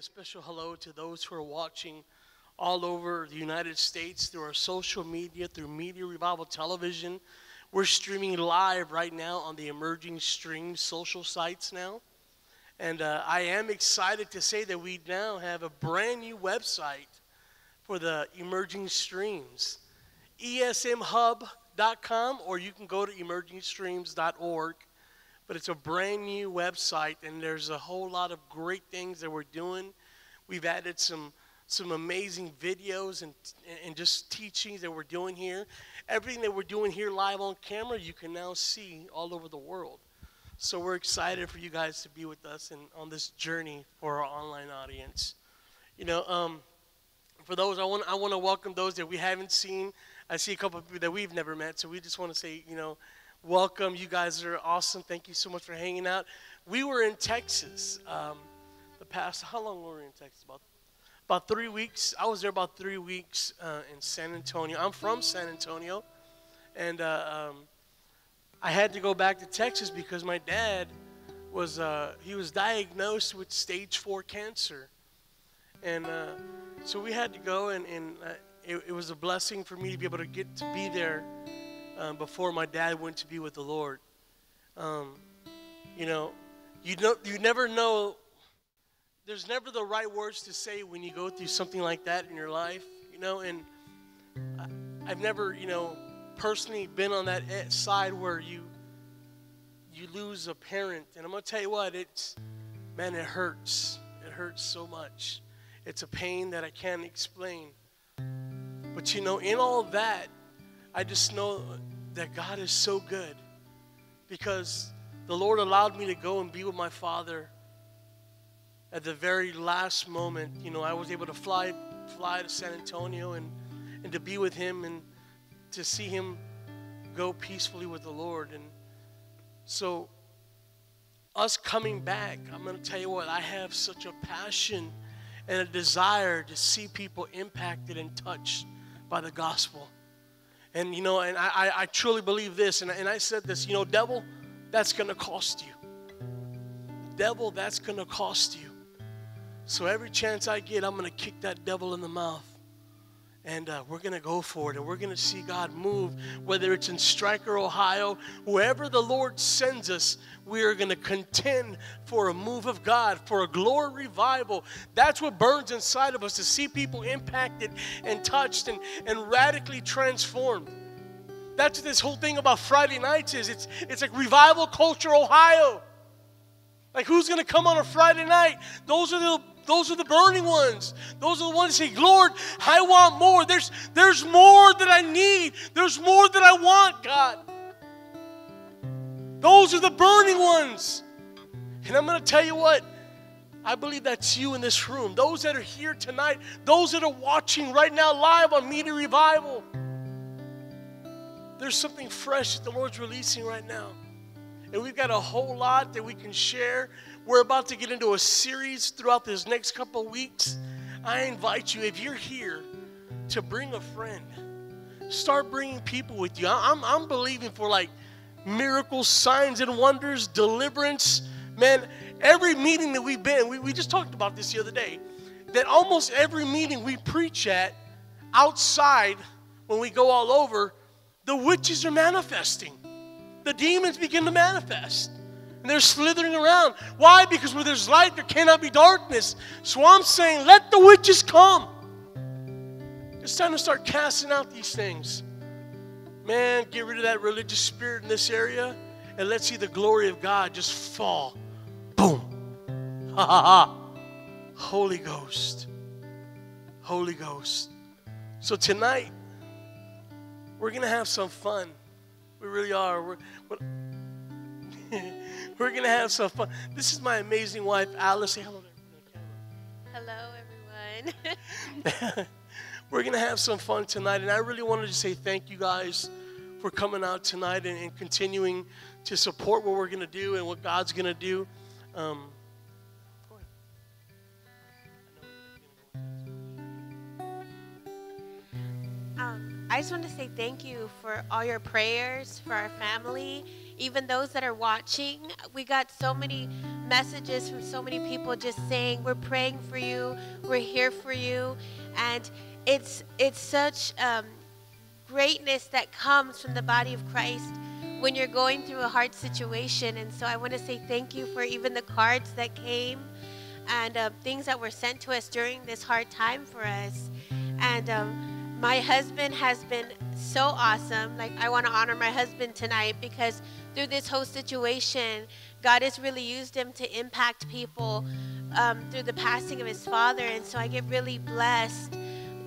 a special hello to those who are watching all over the United States through our social media, through Media Revival Television. We're streaming live right now on the Emerging Stream social sites now. And uh, I am excited to say that we now have a brand new website for the Emerging Streams esmhub.com, or you can go to emergingstreams.org. But it's a brand new website, and there's a whole lot of great things that we're doing. We've added some some amazing videos and, and just teachings that we're doing here. Everything that we're doing here live on camera, you can now see all over the world. So we're excited for you guys to be with us and on this journey for our online audience. You know, um, for those I want I want to welcome those that we haven't seen. I see a couple of people that we've never met, so we just want to say, you know, welcome. You guys are awesome. Thank you so much for hanging out. We were in Texas um, the past, how long were we in Texas? About, about three weeks. I was there about three weeks uh, in San Antonio. I'm from San Antonio. And uh, um, I had to go back to Texas because my dad was, uh, he was diagnosed with stage four cancer. And uh, so we had to go and, and uh, it, it, was a blessing for me to be able to get to be there um, before my dad went to be with the Lord. Um, you know, you know, you never know. There's never the right words to say when you go through something like that in your life. You know, and I, I've never, you know, personally been on that side where you you lose a parent, and I'm gonna tell you what, it's man, it hurts. It hurts so much. It's a pain that I can't explain. But you know, in all that, I just know that God is so good because the Lord allowed me to go and be with my father at the very last moment. You know, I was able to fly fly to San Antonio and, and to be with him and to see him go peacefully with the Lord. And so us coming back, I'm going to tell you what, I have such a passion and a desire to see people impacted and touched by the gospel. And you know, and I, I truly believe this, and, and I said this, you know, devil, that's gonna cost you. Devil, that's gonna cost you. So every chance I get, I'm gonna kick that devil in the mouth. And uh, we're going to go for it. And we're going to see God move, whether it's in Stryker, Ohio, wherever the Lord sends us, we are going to contend for a move of God, for a glory revival. That's what burns inside of us to see people impacted and touched and, and radically transformed. That's what this whole thing about Friday nights is. It's, it's like revival culture, Ohio. Like, who's going to come on a Friday night? Those are the those are the burning ones. Those are the ones say, Lord, I want more. There's, there's more that I need. There's more that I want, God. Those are the burning ones. And I'm going to tell you what, I believe that's you in this room. Those that are here tonight, those that are watching right now live on Media Revival. There's something fresh that the Lord's releasing right now. And we've got a whole lot that we can share. We're about to get into a series throughout this next couple weeks. I invite you, if you're here, to bring a friend. Start bringing people with you. I'm, I'm believing for like miracles, signs, and wonders, deliverance. Man, every meeting that we've been, we, we just talked about this the other day, that almost every meeting we preach at outside, when we go all over, the witches are manifesting the demons begin to manifest. And they're slithering around. Why? Because where there's light, there cannot be darkness. So I'm saying, let the witches come. It's time to start casting out these things. Man, get rid of that religious spirit in this area and let's see the glory of God just fall. Boom. Ha ha ha. Holy Ghost. Holy Ghost. So tonight, we're going to have some fun. We really are. We're, we're, we're going to have some fun. This is my amazing wife, Alice. Say hello Hello, everyone. we're going to have some fun tonight. And I really wanted to say thank you guys for coming out tonight and, and continuing to support what we're going to do and what God's going to do. Um, I just want to say thank you for all your prayers for our family. Even those that are watching. We got so many messages from so many people just saying, We're praying for you, we're here for you. And it's, it's such um, greatness that comes from the body of Christ when you're going through a hard situation. And so I want to say thank you for even the cards that came and uh, things that were sent to us during this hard time for us. And um, my husband has been so awesome. Like, I want to honor my husband tonight because through this whole situation, God has really used him to impact people um, through the passing of his father. And so I get really blessed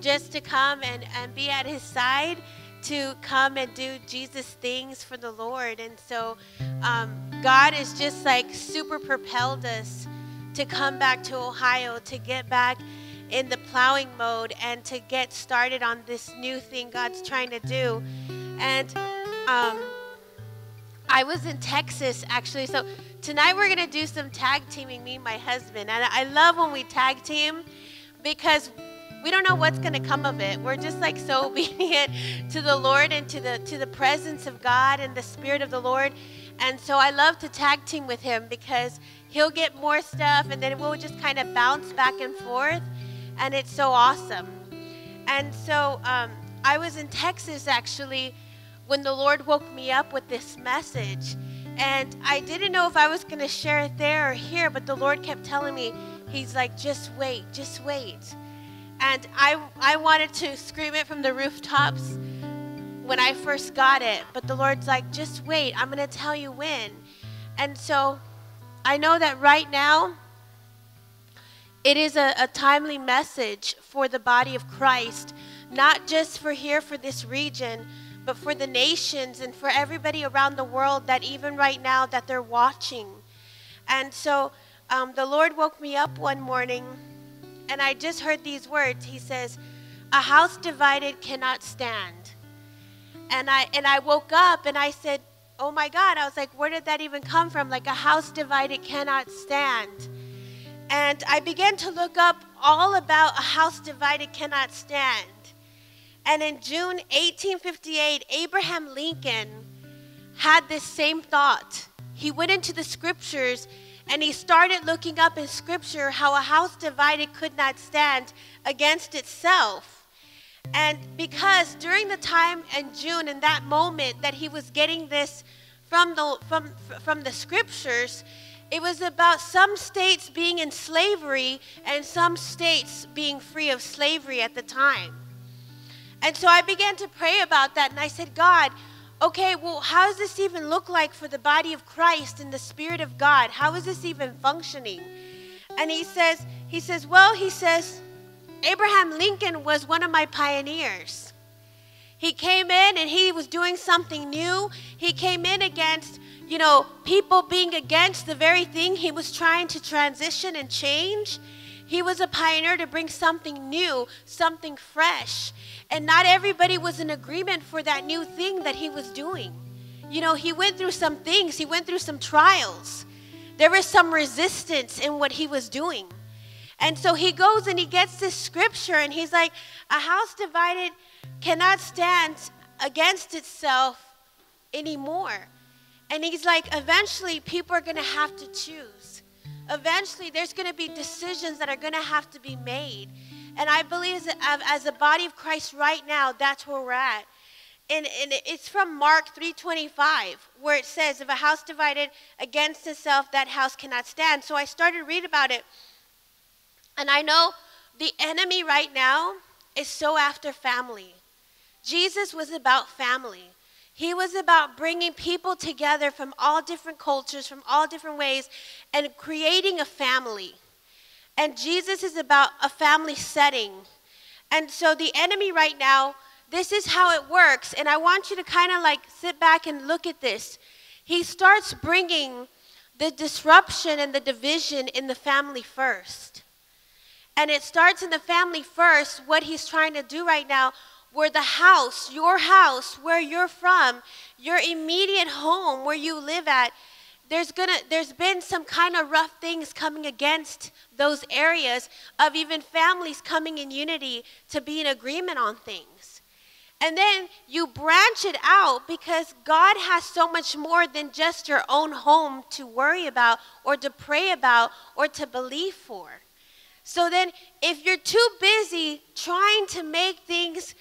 just to come and, and be at his side to come and do Jesus things for the Lord. And so um, God has just like super propelled us to come back to Ohio, to get back in the plowing mode, and to get started on this new thing God's trying to do. And um, I was in Texas actually. So tonight we're to do some tag teaming, me and my husband. And I love when we tag team because we don't know what's going to come of it. We're just like so obedient to the Lord and to the to the presence of God and the spirit of the Lord. And so I love to tag team with him because he'll get more stuff and then we'll just kind of bounce back and forth. And it's so awesome. And so um, I was in Texas actually when the Lord woke me up with this message. And I didn't know if I was going to share it there or here, but the Lord kept telling me, He's like, just wait, just wait. And I, I wanted to scream it from the rooftops when I first got it, but the Lord's like, just wait, I'm going to tell you when. And so I know that right now, it is a, a, timely message for the body of Christ, not just for here, for this region, but for the nations and for everybody around the world that even right now that they're watching. And so um, the Lord woke me up one morning and I just heard these words. He says, "A house divided cannot stand." And I and I woke up and I said, "Oh my God!" I was like, "Where did that even come from? Like a house divided cannot stand." And I began to look up all about a house divided cannot stand. And in June 1858, Abraham Lincoln had this same thought. He went into the scriptures and he started looking up in scripture how a house divided could not stand against itself. And because during the time in June, in that moment that he was getting this from the, from, from the scriptures, it was about some states being in slavery and some states being free of slavery at the time. And so I began to pray about that and I said, God, okay, well, how does this even look like for the body of Christ and the Spirit of God? How is this even functioning? And he says, he says, well, he says, Abraham Lincoln was one of my pioneers. He came in and he was doing something new. He came in against, you know, people being against the very thing he was trying to transition and change. He was a pioneer to bring something new, something fresh. And not everybody was in agreement for that new thing that he was doing. You know, he went through some things, he went through some trials. There was some resistance in what he was doing. And so he goes and he gets this scripture and he's like, A house divided cannot stand against itself anymore. And he's like, eventually people are going to have to choose. Eventually there's going to be decisions that are going to have to be made. And I believe that as a body of Christ right now, that's where we're at. And, and it's from Mark 3.25, where it says, if a house divided against itself, that house cannot stand. So I started to read about it. And I know the enemy right now is so after family. Jesus was about family. He was about bringing people together from all different cultures, from all different ways, and creating a family. And Jesus is about a family setting. And so the enemy right now, this is how it works. And I want you to kind of like sit back and look at this. He starts bringing the disruption and the division in the family first. And it starts in the family first, what he's trying to do right now, where the house, your house, where you're from, your immediate home, where you live at, there's gonna there's been some kind of rough things coming against those areas of even families coming in unity to be in agreement on things And then you branch it out because God has so much more than just your own home to worry about or to pray about or to believe for. So then, if you're too busy trying to make things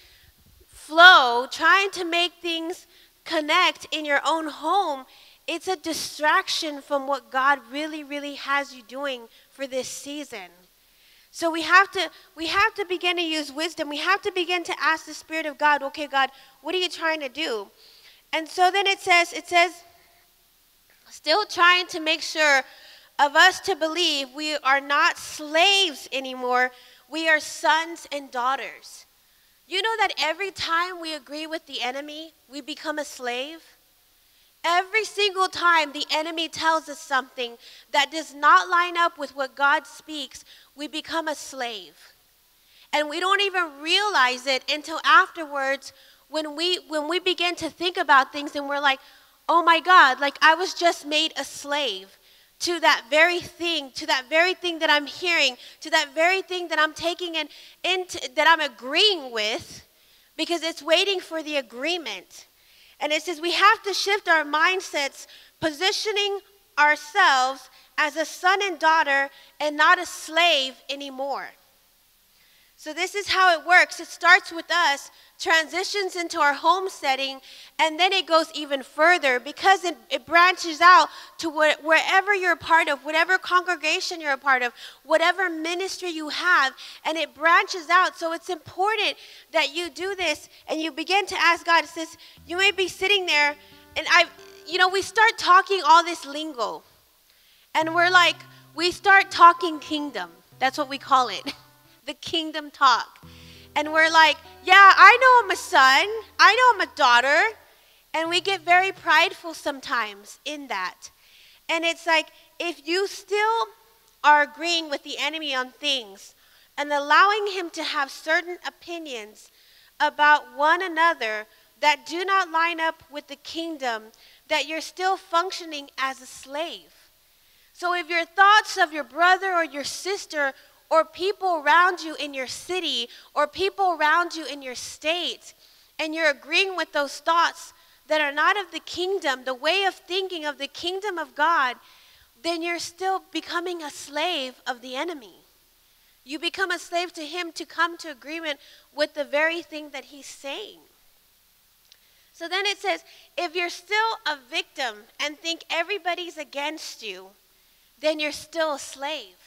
flow, trying to make things connect in your own home, it's a distraction from what God really, really has you doing for this season. So we have to we have to begin to use wisdom. We have to begin to ask the Spirit of God, okay, God, what are you trying to do? And so then it says, it says, still trying to make sure of us to believe we are not slaves anymore. We are sons and daughters. You know that every time we agree with the enemy, we become a slave? Every single time the enemy tells us something that does not line up with what God speaks, we become a slave. And we don't even realize it until afterwards when we when we begin to think about things and we're like, "Oh my God, like I was just made a slave." To that very thing, to that very thing that I'm hearing, to that very thing that I'm taking and that I'm agreeing with, because it's waiting for the agreement. And it says we have to shift our mindsets, positioning ourselves as a son and daughter and not a slave anymore. So, this is how it works. It starts with us, transitions into our home setting, and then it goes even further because it, it branches out to what, wherever you're a part of, whatever congregation you're a part of, whatever ministry you have, and it branches out. So, it's important that you do this and you begin to ask God. It says, You may be sitting there, and I, you know, we start talking all this lingo, and we're like, we start talking kingdom. That's what we call it. the kingdom talk. And we're like, yeah, I know I'm a son, I know I'm a daughter. And we get very prideful sometimes in that. And it's like, if you still are agreeing with the enemy on things and allowing him to have certain opinions about one another that do not line up with the kingdom, that you're still functioning as a slave. So if your thoughts of your brother or your sister or people around you in your city or people around you in your state, and you're agreeing with those thoughts that are not of the kingdom, the way of thinking of the kingdom of God, then you're still becoming a slave of the enemy. You become a slave to him to come to agreement with the very thing that he's saying. So then it says, if you're still a victim and think everybody's against you, then you're still a slave.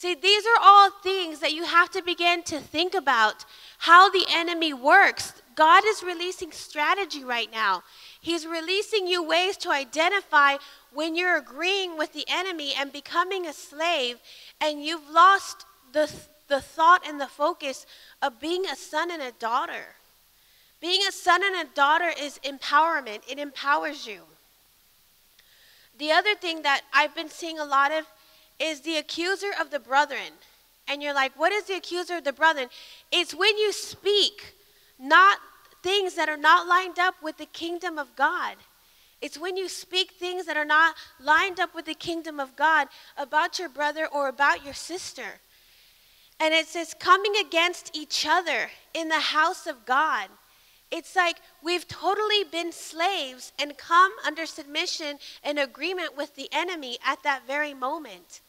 See, these are all things that you have to begin to think about how the enemy works. God is releasing strategy right now. He's releasing you ways to identify when you're agreeing with the enemy and becoming a slave, and you've lost the, the thought and the focus of being a son and a daughter. Being a son and a daughter is empowerment, it empowers you. The other thing that I've been seeing a lot of is the accuser of the brethren. And you're like, what is the accuser of the brethren? It's when you speak not things that are not lined up with the kingdom of God. It's when you speak things that are not lined up with the kingdom of God about your brother or about your sister. And it says, coming against each other in the house of God. It's like we've totally been slaves and come under submission and agreement with the enemy at that very moment.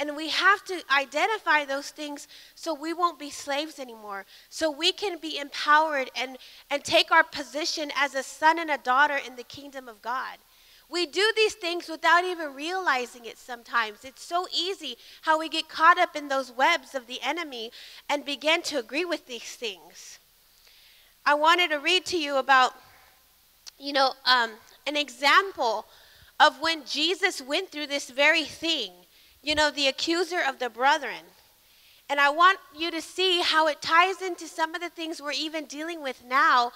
And we have to identify those things so we won't be slaves anymore. So we can be empowered and, and take our position as a son and a daughter in the kingdom of God. We do these things without even realizing it sometimes. It's so easy how we get caught up in those webs of the enemy and begin to agree with these things. I wanted to read to you about, you know, um, an example of when Jesus went through this very thing you know, the accuser of the brethren. And I want you to see how it ties into some of the things we're even dealing with now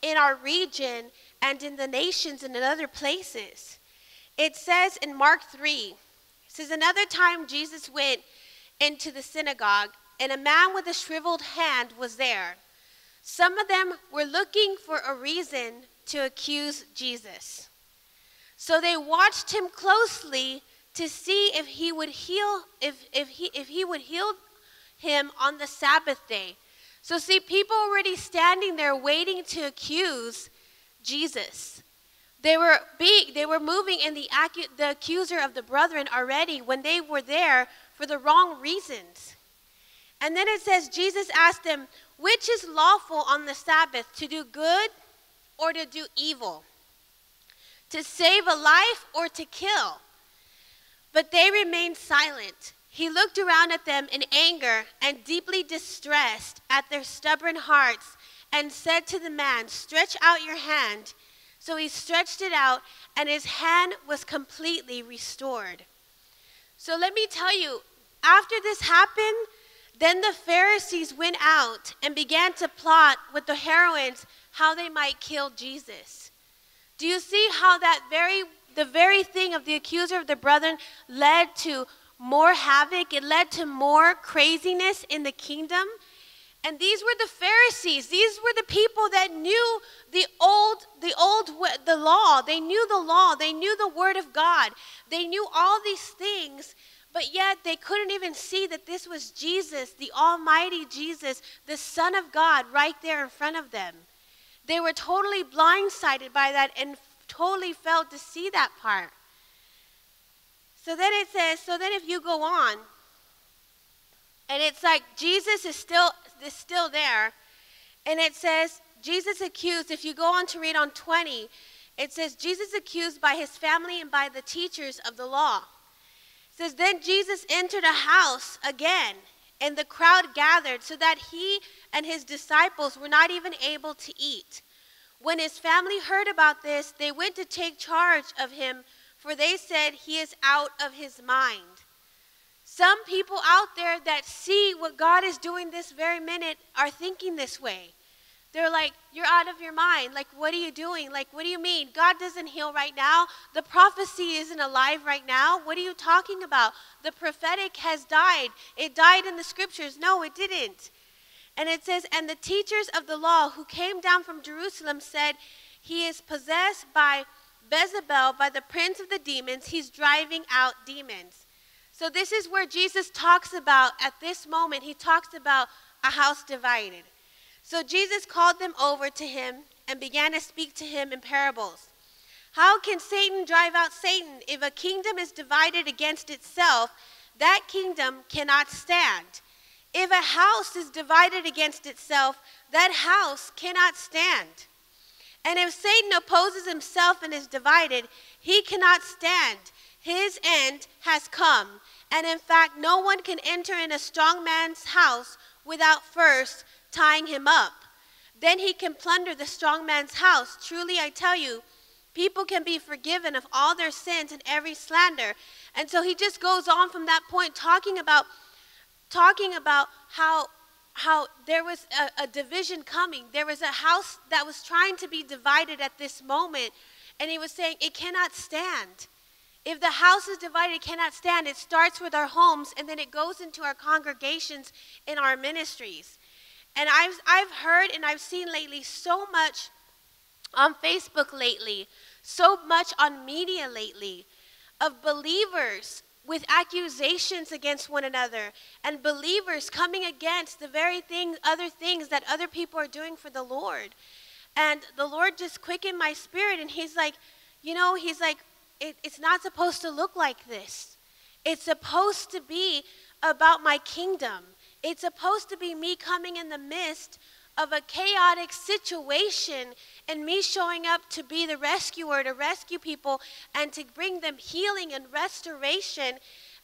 in our region and in the nations and in other places. It says in Mark 3, it says, Another time Jesus went into the synagogue, and a man with a shriveled hand was there. Some of them were looking for a reason to accuse Jesus. So they watched him closely to see if he would heal if, if he if he would heal him on the Sabbath day. So, see, people already standing there waiting to accuse Jesus. They were being, they were moving in the, acu- the accuser of the brethren already when they were there for the wrong reasons. And then it says, Jesus asked them, which is lawful on the Sabbath, to do good or to do evil? To save a life or to kill? But they remained silent. He looked around at them in anger and deeply distressed at their stubborn hearts and said to the man, Stretch out your hand. So he stretched it out, and his hand was completely restored. So let me tell you, after this happened, then the Pharisees went out and began to plot with the Herodians how they might kill Jesus. Do you see how that very the very thing of the accuser of the brethren led to more havoc, it led to more craziness in the kingdom? And these were the Pharisees. These were the people that knew the old, the old, the law. They knew the law. They knew the word of God. They knew all these things, but yet they couldn't even see that this was Jesus, the Almighty Jesus, the Son of God, right there in front of them. They were totally blindsided by that and totally failed to see that part. So then it says, so then if you go on, and it's like Jesus is still is still there, and it says Jesus accused. If you go on to read on 20, it says Jesus accused by his family and by the teachers of the law says, Then Jesus entered a house again, and the crowd gathered so that he and his disciples were not even able to eat. When his family heard about this, they went to take charge of him, for they said, He is out of his mind. Some people out there that see what God is doing this very minute are thinking this way. They're like, You're out of your mind. Like, what are you doing? Like, what do you mean? God doesn't heal right now. The prophecy isn't alive right now. What are you talking about? The prophetic has died. It died in the scriptures. No, it didn't. And it says, And the teachers of the law who came down from Jerusalem said, He is possessed by Beelzebul, by the prince of the demons. He's driving out demons. So, this is where Jesus talks about, at this moment, he talks about a house divided. So Jesus called them over to him and began to speak to him in parables. How can Satan drive out Satan? If a kingdom is divided against itself, that kingdom cannot stand. If a house is divided against itself, that house cannot stand. And if Satan opposes himself and is divided, he cannot stand. His end has come. And in fact, no one can enter in a strong man's house without first tying him up. Then he can plunder the strong man's house. Truly, I tell you, people can be forgiven of all their sins and every slander. And so he just goes on from that point talking about talking about how how there was a, a, division coming. There was a house that was trying to be divided at this moment, and he was saying it cannot stand. If the house is divided, it cannot stand. It starts with our homes, and then it goes into our congregations in our ministries. And I've, I've heard and I've seen lately so much on Facebook lately, so much on media lately of believers with accusations against one another and believers coming against the very things, other things that other people are doing for the Lord. And the Lord just quickened my spirit, and He's like, you know, He's like, it, it's not supposed to look like this. It's supposed to be about my kingdom. It's supposed to be me coming in the midst of a chaotic situation and me showing up to be the rescuer, to rescue people and to bring them healing and restoration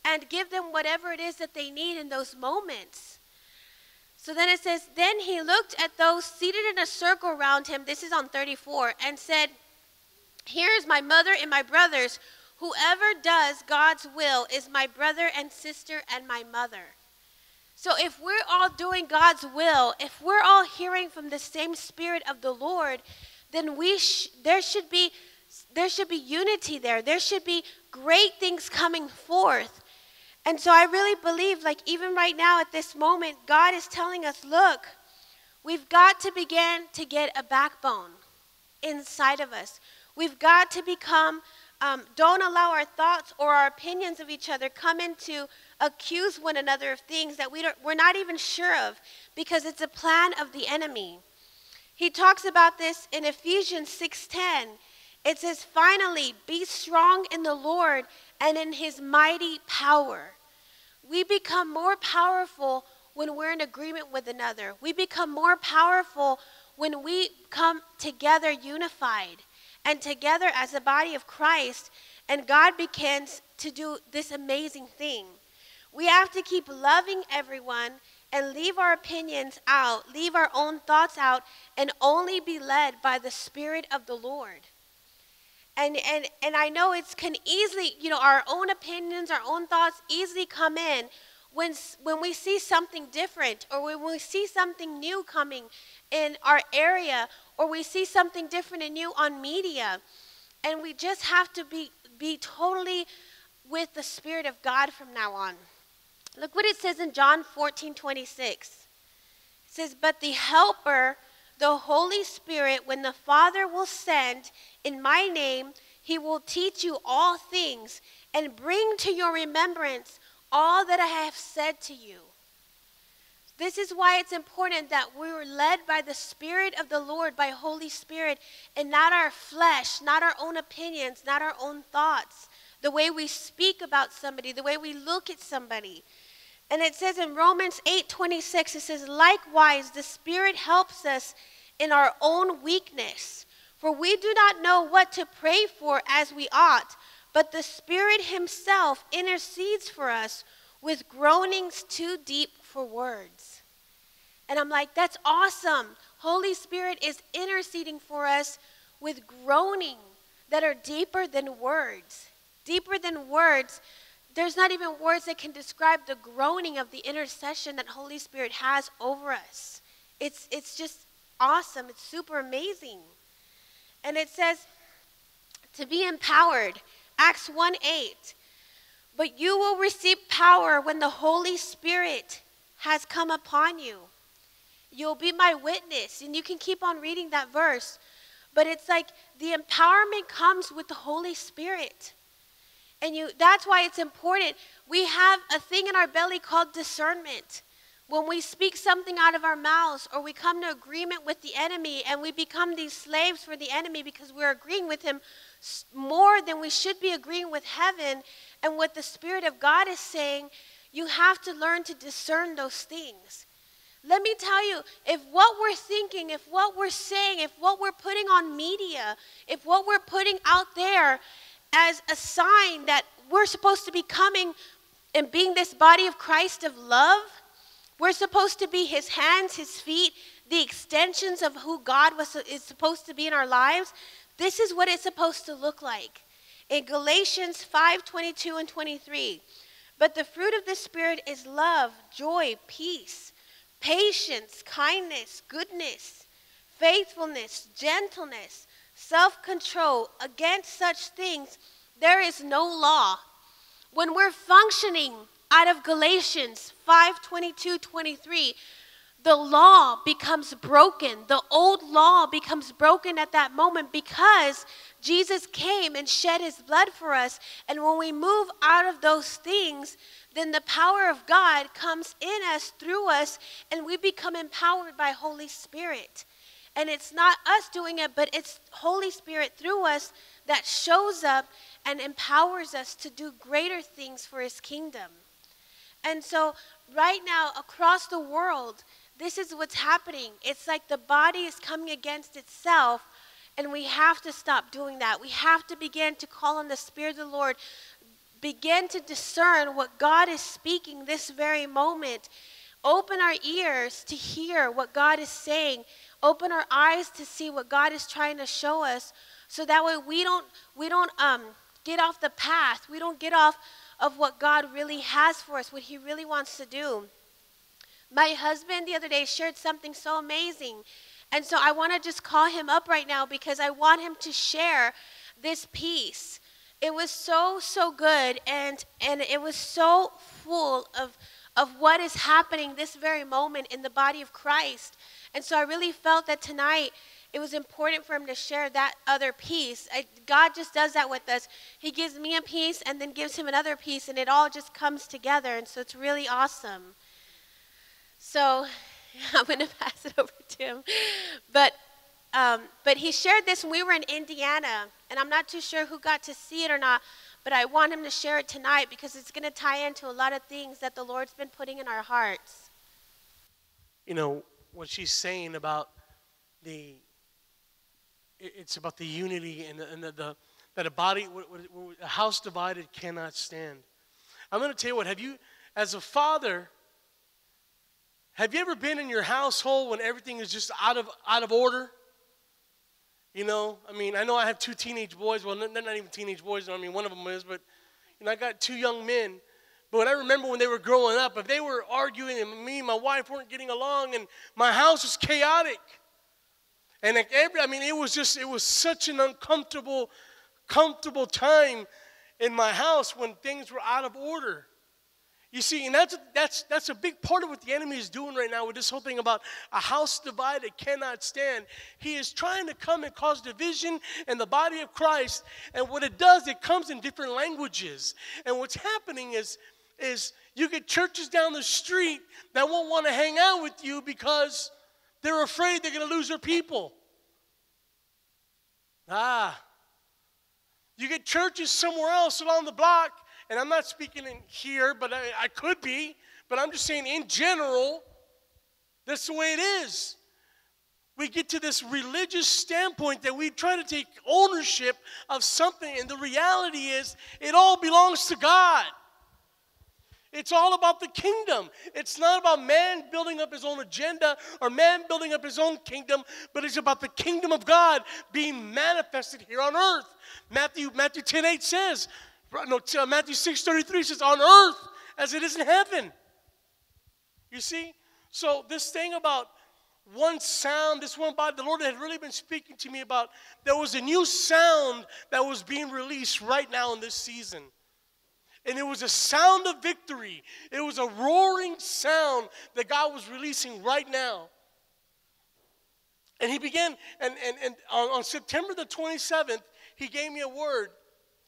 and give them whatever it is that they need in those moments. So then it says, Then he looked at those seated in a circle around him, this is on 34, and said, Here is my mother and my brothers. Whoever does God's will is my brother and sister and my mother. So if we're all doing God's will, if we're all hearing from the same spirit of the Lord, then we sh- there should be there should be unity there. There should be great things coming forth. And so I really believe like even right now at this moment God is telling us, look, we've got to begin to get a backbone inside of us. We've got to become um, don't allow our thoughts or our opinions of each other come into accuse one another of things that we don't, we're not even sure of because it's a plan of the enemy. He talks about this in Ephesians 6:10. It says, "Finally, be strong in the Lord and in his mighty power." We become more powerful when we're in agreement with another. We become more powerful when we come together unified and together as the body of Christ, and God begins to do this amazing thing. We have to keep loving everyone and leave our opinions out, leave our own thoughts out, and only be led by the Spirit of the Lord. And, and, and I know it can easily, you know, our own opinions, our own thoughts easily come in when, when we see something different or when we see something new coming in our area or we see something different and new on media. And we just have to be, be totally with the Spirit of God from now on. Look what it says in John 14 26. It says, But the Helper, the Holy Spirit, when the Father will send in my name, he will teach you all things and bring to your remembrance all that I have said to you. This is why it's important that we're led by the Spirit of the Lord, by Holy Spirit, and not our flesh, not our own opinions, not our own thoughts, the way we speak about somebody, the way we look at somebody. And it says in Romans 8 26, it says, Likewise, the Spirit helps us in our own weakness. For we do not know what to pray for as we ought, but the Spirit Himself intercedes for us with groanings too deep for words. And I'm like, that's awesome. Holy Spirit is interceding for us with groaning that are deeper than words. Deeper than words. There's not even words that can describe the groaning of the intercession that Holy Spirit has over us. It's, it's just awesome. It's super amazing. And it says to be empowered. Acts 1 8. But you will receive power when the Holy Spirit has come upon you. You'll be my witness. And you can keep on reading that verse. But it's like the empowerment comes with the Holy Spirit. And you that's why it's important. We have a thing in our belly called discernment. When we speak something out of our mouths or we come to agreement with the enemy and we become these slaves for the enemy because we're agreeing with him more than we should be agreeing with heaven and what the Spirit of God is saying, you have to learn to discern those things. Let me tell you, if what we're thinking, if what we're saying, if what we're putting on media, if what we're putting out there as a sign that we're supposed to be coming and being this body of Christ of love, we're supposed to be his hands, his feet, the extensions of who God was, is supposed to be in our lives. This is what it's supposed to look like. In Galatians 5 22 and 23, but the fruit of the Spirit is love, joy, peace, patience, kindness, goodness, faithfulness, gentleness, self control. Against such things, there is no law. When we're functioning out of Galatians 5 22 23, the law becomes broken. The old law becomes broken at that moment because Jesus came and shed his blood for us. And when we move out of those things, then the power of God comes in us, through us, and we become empowered by Holy Spirit. And it's not us doing it, but it's Holy Spirit through us that shows up and empowers us to do greater things for his kingdom. And so, right now, across the world, this is what's happening. It's like the body is coming against itself, and we have to stop doing that. We have to begin to call on the Spirit of the Lord, begin to discern what God is speaking this very moment. Open our ears to hear what God is saying. Open our eyes to see what God is trying to show us, so that way we don't we don't um, get off the path. We don't get off of what God really has for us, what He really wants to do. My husband the other day shared something so amazing. And so I want to just call him up right now because I want him to share this piece. It was so, so good and, and it was so full of, of what is happening this very moment in the body of Christ. And so I really felt that tonight it was important for him to share that other piece. I, God just does that with us. He gives me a piece and then gives him another piece, and it all just comes together. And so it's really awesome. So I'm going to pass it over to him. But, um, but he shared this when we were in Indiana, and I'm not too sure who got to see it or not, but I want him to share it tonight because it's going to tie into a lot of things that the Lord's been putting in our hearts. You know, what she's saying about the, it's about the unity and the, and the, the that a body, a house divided cannot stand. I'm going to tell you what, have you, as a father, have you ever been in your household when everything is just out of, out of order? You know, I mean, I know I have two teenage boys. Well, they're not even teenage boys. I mean, one of them is, but you know, I got two young men. But I remember when they were growing up, if they were arguing and me and my wife weren't getting along, and my house was chaotic, and like every, I mean, it was just, it was such an uncomfortable, comfortable time in my house when things were out of order. You see, and that's, that's, that's a big part of what the enemy is doing right now with this whole thing about a house divided cannot stand. He is trying to come and cause division in the body of Christ. And what it does, it comes in different languages. And what's happening is, is you get churches down the street that won't want to hang out with you because they're afraid they're going to lose their people. Ah. You get churches somewhere else along the block and I'm not speaking in here, but I, I could be, but I'm just saying in general, that's the way it is. We get to this religious standpoint that we try to take ownership of something, and the reality is it all belongs to God. It's all about the kingdom. It's not about man building up his own agenda or man building up his own kingdom, but it's about the kingdom of God being manifested here on earth. Matthew, Matthew 10 8 says, no, uh, Matthew 6 33 says, on earth as it is in heaven. You see? So, this thing about one sound, this one body, the Lord had really been speaking to me about there was a new sound that was being released right now in this season. And it was a sound of victory. It was a roaring sound that God was releasing right now. And he began, and, and, and on, on September the 27th, he gave me a word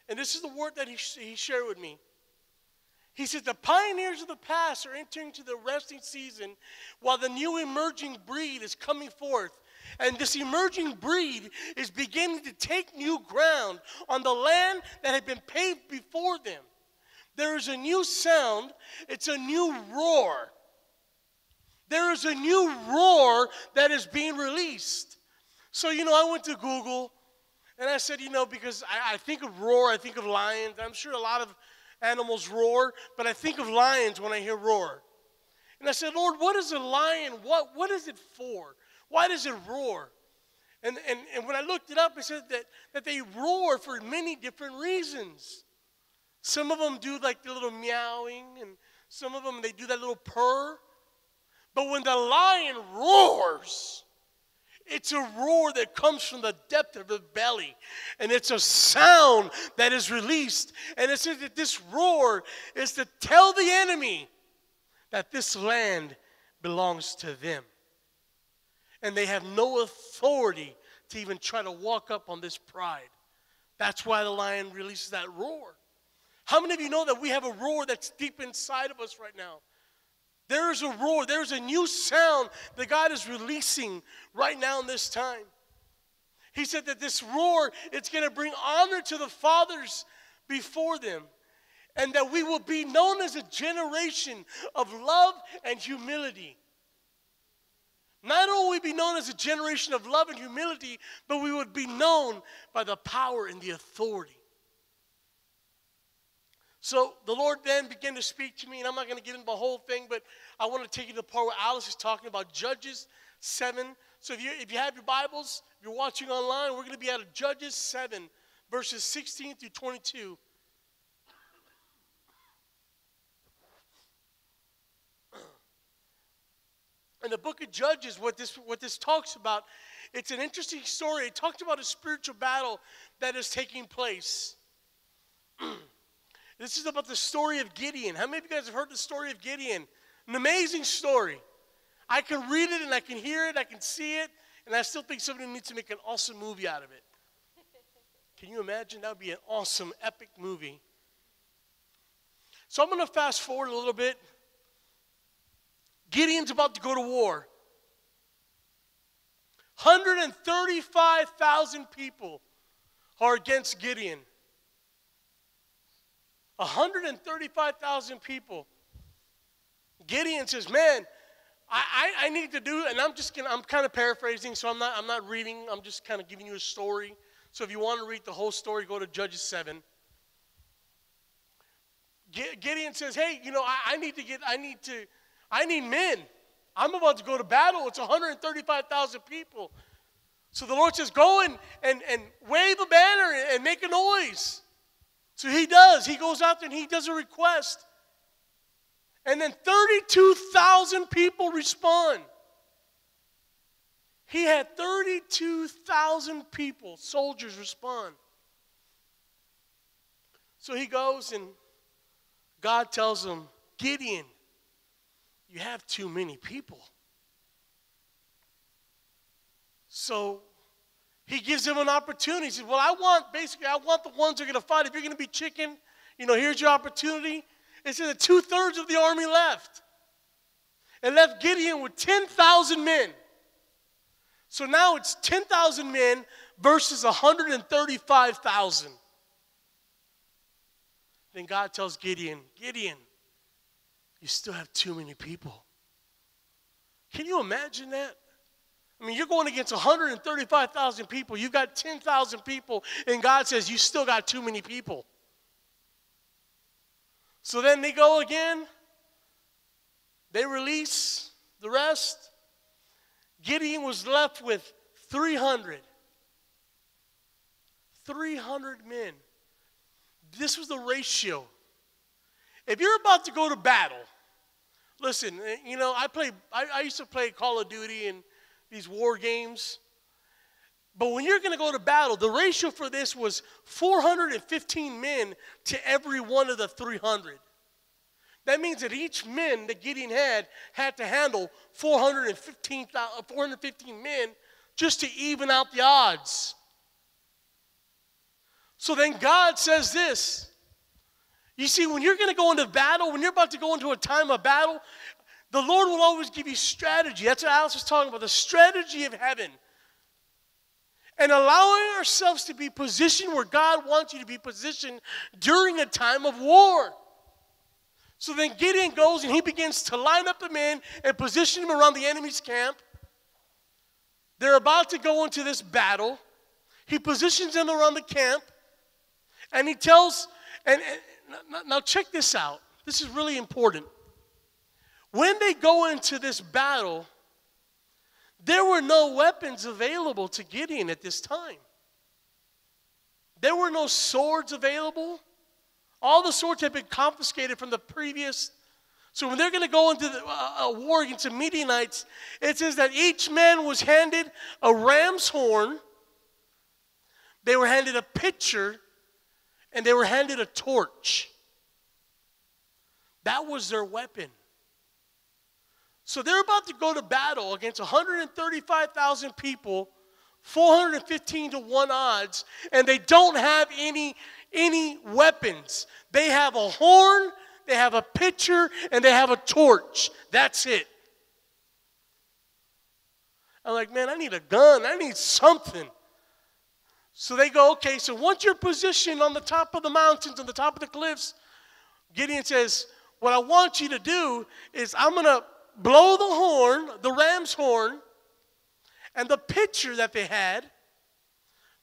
and this is the word that he, he shared with me. He said, The pioneers of the past are entering to the resting season while the new emerging breed is coming forth. And this emerging breed is beginning to take new ground on the land that had been paved before them. There is a new sound, it's a new roar. There is a new roar that is being released. So, you know, I went to Google and I said, you know, because I, I, think of roar, I think of lions. I'm sure a lot of animals roar, but I think of lions when I hear roar. And I said, Lord, what is a lion? What, what is it for? Why does it roar? And, and, and when I looked it up, it said that, that they roar for many different reasons. Some of them do like the little meowing, and some of them they do that little purr. But when the lion roars, it's a roar that comes from the depth of the belly. And it's a sound that is released. And it says that this roar is to tell the enemy that this land belongs to them. And they have no authority to even try to walk up on this pride. That's why the lion releases that roar. How many of you know that we have a roar that's deep inside of us right now? There is a roar, there is a new sound that God is releasing right now in this time. He said that this roar, it's going to bring honor to the fathers before them. And that we will be known as a generation of love and humility. Not only we be known as a generation of love and humility, but we would be known by the power and the authority so the Lord then began to speak to me, and I'm not going to get into the whole thing, but I want to take you to the part where Alice is talking about Judges 7. So if you, if you have your Bibles, if you're watching online, we're going to be out of Judges 7, verses 16 through 22. In the book of Judges, what this, what this talks about, it's an interesting story. It talks about a spiritual battle that is taking place. This is about the story of Gideon. How many of you guys have heard the story of Gideon? An amazing story. I can read it and I can hear it, I can see it And I still think somebody needs to make an awesome movie out of it. Can you imagine? That would be an awesome, epic movie. So I'm going to fast forward a little bit. Gideon's about to go to war. 135,000 people are against Gideon. 135,000 people. Gideon says, Man, I, I, I, need to do, and I'm just gonna, I'm kind of paraphrasing, so I'm not, I'm not reading, I'm just kind of giving you a story. So if you want to read the whole story, go to Judges 7. Gideon says, Hey, you know, I, I need to get, I need to, I need men. I'm about to go to battle. It's 135,000 people. So the Lord says, Go and, and, and wave a banner and, and make a noise. So he does. He goes out there and he does a request. And then 32,000 people respond. He had 32,000 people, soldiers, respond. So he goes and God tells him, Gideon, you have too many people. So he gives him an opportunity. He says, Well, I want basically, I want the ones that are going to fight. If you're going to be chicken, you know, here's your opportunity. It says that two thirds of the army left. And left Gideon with 10,000 men. So now it's 10,000 men versus 135,000. Then God tells Gideon, Gideon, you still have too many people. Can you imagine that? I mean, you're going against 135,000 people. You've got 10,000 people, and God says, You still got too many people. So then they go again. They release the rest. Gideon was left with 300. 300 men. This was the ratio. If you're about to go to battle, listen, eh, you know, I play I, I used to play Call of Duty and these war games. But when you're going to go to battle, the ratio for this was 415 men to every one of the 300. That means that each men that Gideon had had to handle 415, 415 men just to even out the odds. So then God says this. You see, when you're going to go into battle, when you're about to go into a time of battle, the Lord will always give you strategy. That's what Alice was talking about the strategy of heaven. And allowing ourselves to be positioned where God wants you to be positioned during a time of war. So then Gideon goes and he begins to line up the men and position them around the enemy's camp. They're about to go into this battle. He positions them around the camp and he tells, and, and now check this out. This is really important. When they go into this battle, there were no weapons available to Gideon at this time. There were no swords available. All the swords had been confiscated from the previous. So when they're going to go into the, uh, a war against the Midianites, it says that each man was handed a ram's horn, they were handed a pitcher, and they were handed a torch. That was their weapon. So they're about to go to battle against 135,000 people, 415 to 1 odds, and they don't have any, any weapons. They have a horn, they have a pitcher, and they have a torch. That's it. I'm like, man, I need a gun. I need something. So they go, okay, so once you're positioned on the top of the mountains, on the top of the cliffs, Gideon says, what I want you to do is I'm going to blow the horn, the ram's horn, and the pitcher that they had,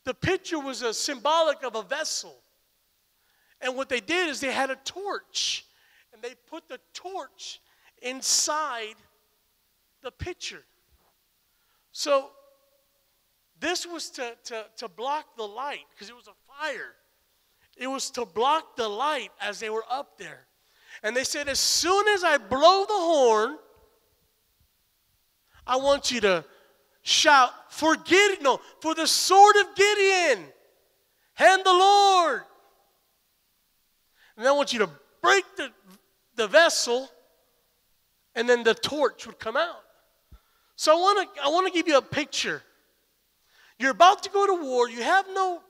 the pitcher was a symbolic of a vessel. And what they did is they had a torch, and they put the torch inside the pitcher. So this was to, to, to block the light because it was a fire. It was to block the light as they were up there. And they said, as soon as I blow the horn, I want you to shout, for Gideon, no, for the sword of Gideon and the Lord. And I want you to break the, the vessel, and then the torch would come out. So I want to I want to give you a picture. You're about to go to war. You have no,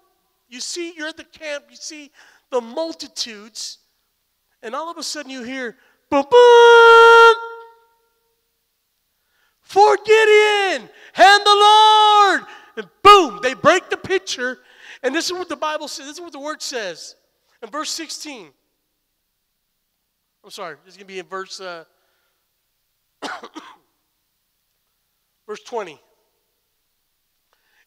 you see, you're at the camp, you see the multitudes, and all of a sudden you hear, boom, boom, for Gideon and the Lord. And boom, they break the picture. And this is what the Bible says, this is what the word says. In verse 16, I'm sorry, this is going to be in verse, uh, verse 20.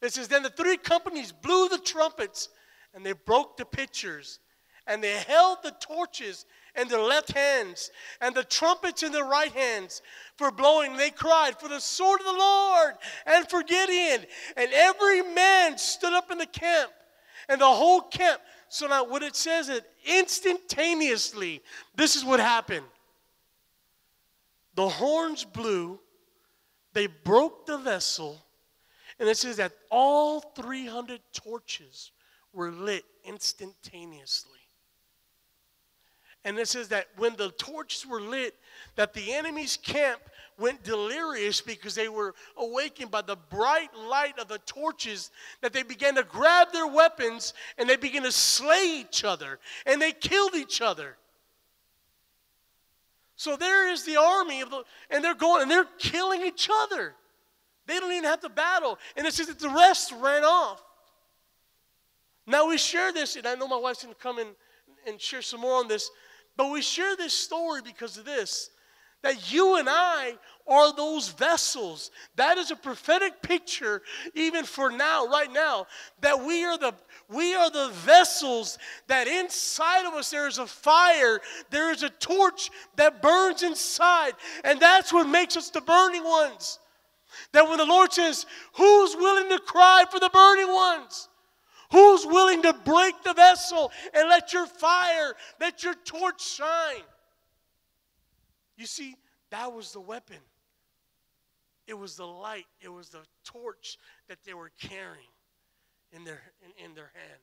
It says, Then the three companies blew the trumpets and they broke the pitchers and they held the torches in their left hands and the trumpets in their right hands for blowing. They cried, For the sword of the Lord and for Gideon. And every man stood up in the camp and the whole camp. So now, what it says is instantaneously, this is what happened. The horns blew, they broke the vessel, and it says that all 300 torches were lit instantaneously. And it says that when the torches were lit, that the enemy's camp went delirious because they were awakened by the bright light of the torches, that they began to grab their weapons and they began to slay each other and they killed each other. So there is the army of the, and they're going and they're killing each other. They don't even have to battle. And it says that the rest ran off. Now we share this, and I know my wife's to come in and share some more on this, but we share this story because of this that you and I are those vessels. That is a prophetic picture, even for now, right now, that we are the we are the vessels that inside of us there is a fire, there is a torch that burns inside, and that's what makes us the burning ones. That when the Lord says, Who's willing to cry for the burning ones? Who's willing to break the vessel and let your fire, let your torch shine? You see, that was the weapon. It was the light, it was the torch that they were carrying in their, in, in their hand.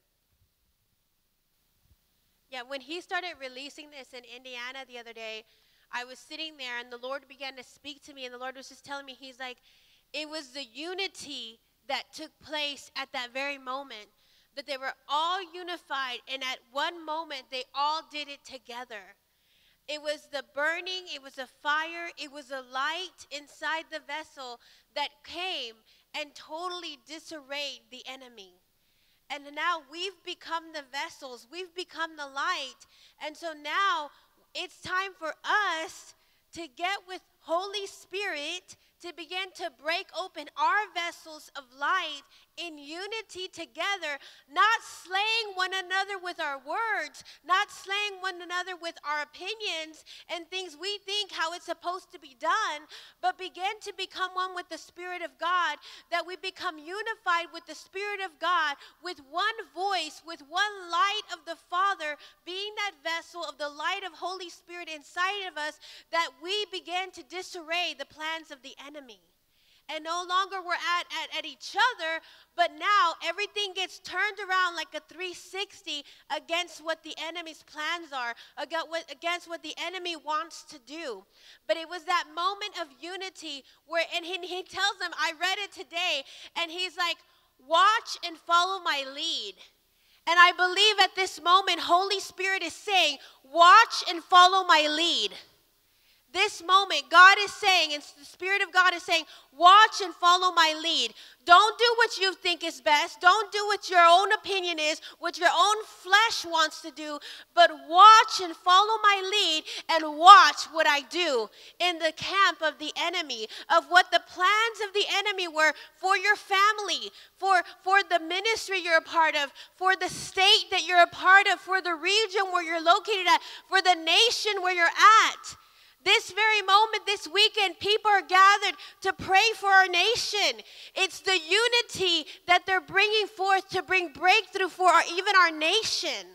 Yeah, when he started releasing this in Indiana the other day, I was sitting there and the Lord began to speak to me, and the Lord was just telling me, He's like, it was the unity that took place at that very moment that they were all unified, and at one moment they all did it together. It was the burning, it was a fire, it was a light inside the vessel that came and totally disarrayed the enemy. And now we've become the vessels, we've become the light. And so now it's time for us to get with Holy Spirit to begin to break open our vessels of light in unity together, not slaying one another with our words, not slaying one another with our opinions and things we think how it's supposed to be done, but begin to become one with the Spirit of God, that we become unified with the Spirit of God, with one voice, with one light of the Father, being that vessel of the light of Holy Spirit inside of us, that we begin to disarray the plans of the enemy. And no longer we're at, at, at each other, but now everything gets turned around like a 360 against what the enemy's plans are, against what the enemy wants to do. But it was that moment of unity where, and he, he tells them, I read it today, and he's like, watch and follow my lead. And I believe at this moment, Holy Spirit is saying, watch and follow my lead. This moment, God is saying, and the Spirit of God is saying, watch and follow my lead. Don't do what you think is best. Don't do what your own opinion is, what your own flesh wants to do, but watch and follow my lead and watch what I do in the camp of the enemy, of what the plans of the enemy were for your family, for, for the ministry you're a part of, for the state that you're a part of, for the region where you're located at, for the nation where you're at. This very moment, this weekend, people are gathered to pray for our nation. It's the unity that they're bringing forth to bring breakthrough for our, even our nation.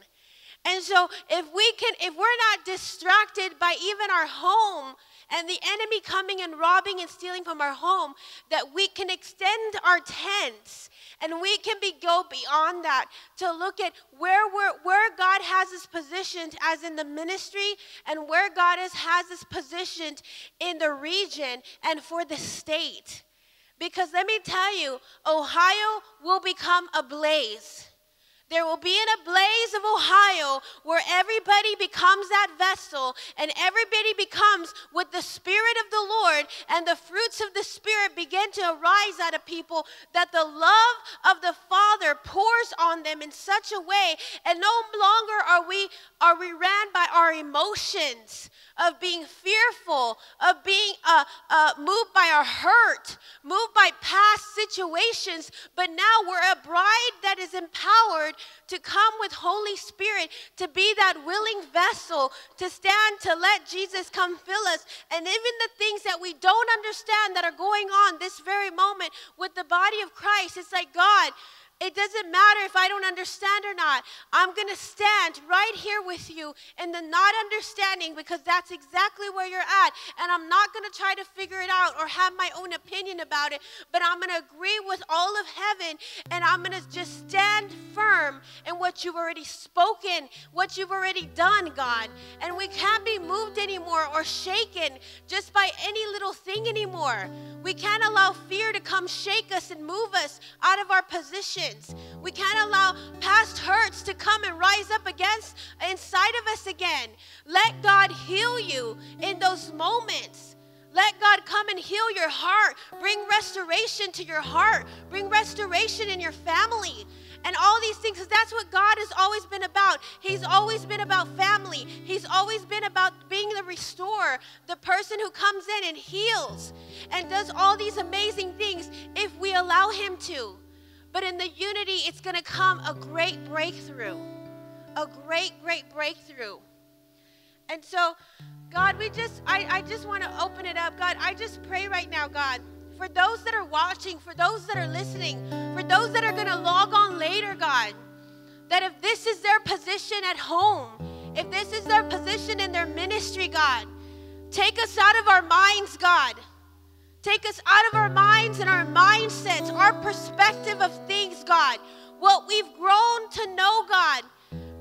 And so, if we can, if we're not distracted by even our home and the enemy coming and robbing and stealing from our home, that we can extend our tents and we can be go beyond that to look at where where God has us positioned as in the ministry and where God has, has us positioned in the region and for the state. Because let me tell you, Ohio will become a blaze. There will be in a blaze of Ohio where everybody becomes that vessel and everybody becomes with the Spirit of the Lord, and the fruits of the Spirit begin to arise out of people that the love of the Father pours on them in such a way, and no longer are we are we ran by our emotions of being fearful, of being uh, uh, moved by our hurt, moved by past situations, but now we're a bride that is empowered to come with Holy Spirit, to be that willing vessel, to stand, to let Jesus come fill us. And even the things that we don't understand that are going on this very moment with the body of Christ, it's like, God, it doesn't matter if I don't understand or not. I'm going to stand right here with you in the not understanding because that's exactly where you're at. And I'm not going to try to figure it out or have my own opinion about it, but I'm going to agree with all of heaven and I'm going to just stand firm in what you've already spoken, what you've already done, God. And we can't be moved anymore or shaken just by any little thing anymore. We can't allow fear to come shake us and move us out of our position. We can't allow past hurts to come and rise up against inside of us again. Let God heal you in those moments. Let God come and heal your heart. Bring restoration to your heart. Bring restoration in your family. And all these things, because that's what God has always been about. He's always been about family. He's always been about being the restorer, the person who comes in and heals and does all these amazing things if we allow Him to. But in the unity, it's going to come a great breakthrough. A great, great breakthrough. And so, God, we just, I, I just want to open it up. God, I just pray right now, God, for those that are watching, for those that are listening, for those that are going to log on later, God, that if this is their position at home, if this is their position in their ministry, God, take us out of our minds, God. Take us out of our minds and our mindsets, our perspective of things, God. What we've grown to know, God.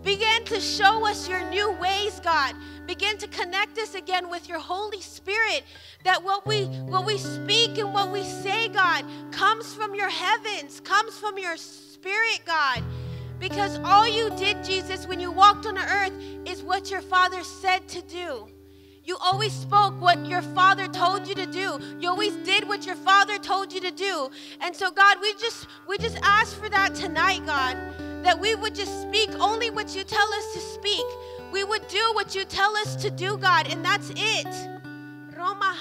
Begin to show us your new ways, God. Begin to connect us again with your Holy Spirit. That what we what we speak and what we say, God, comes from your heavens, comes from your spirit, God. Because all you did, Jesus, when you walked on the earth is what your Father said to do. You always spoke what your father told you to do. You always did what your father told you to do. And so God, we just we just ask for that tonight, God, that we would just speak only what you tell us to speak. We would do what you tell us to do, God, and that's it. Roma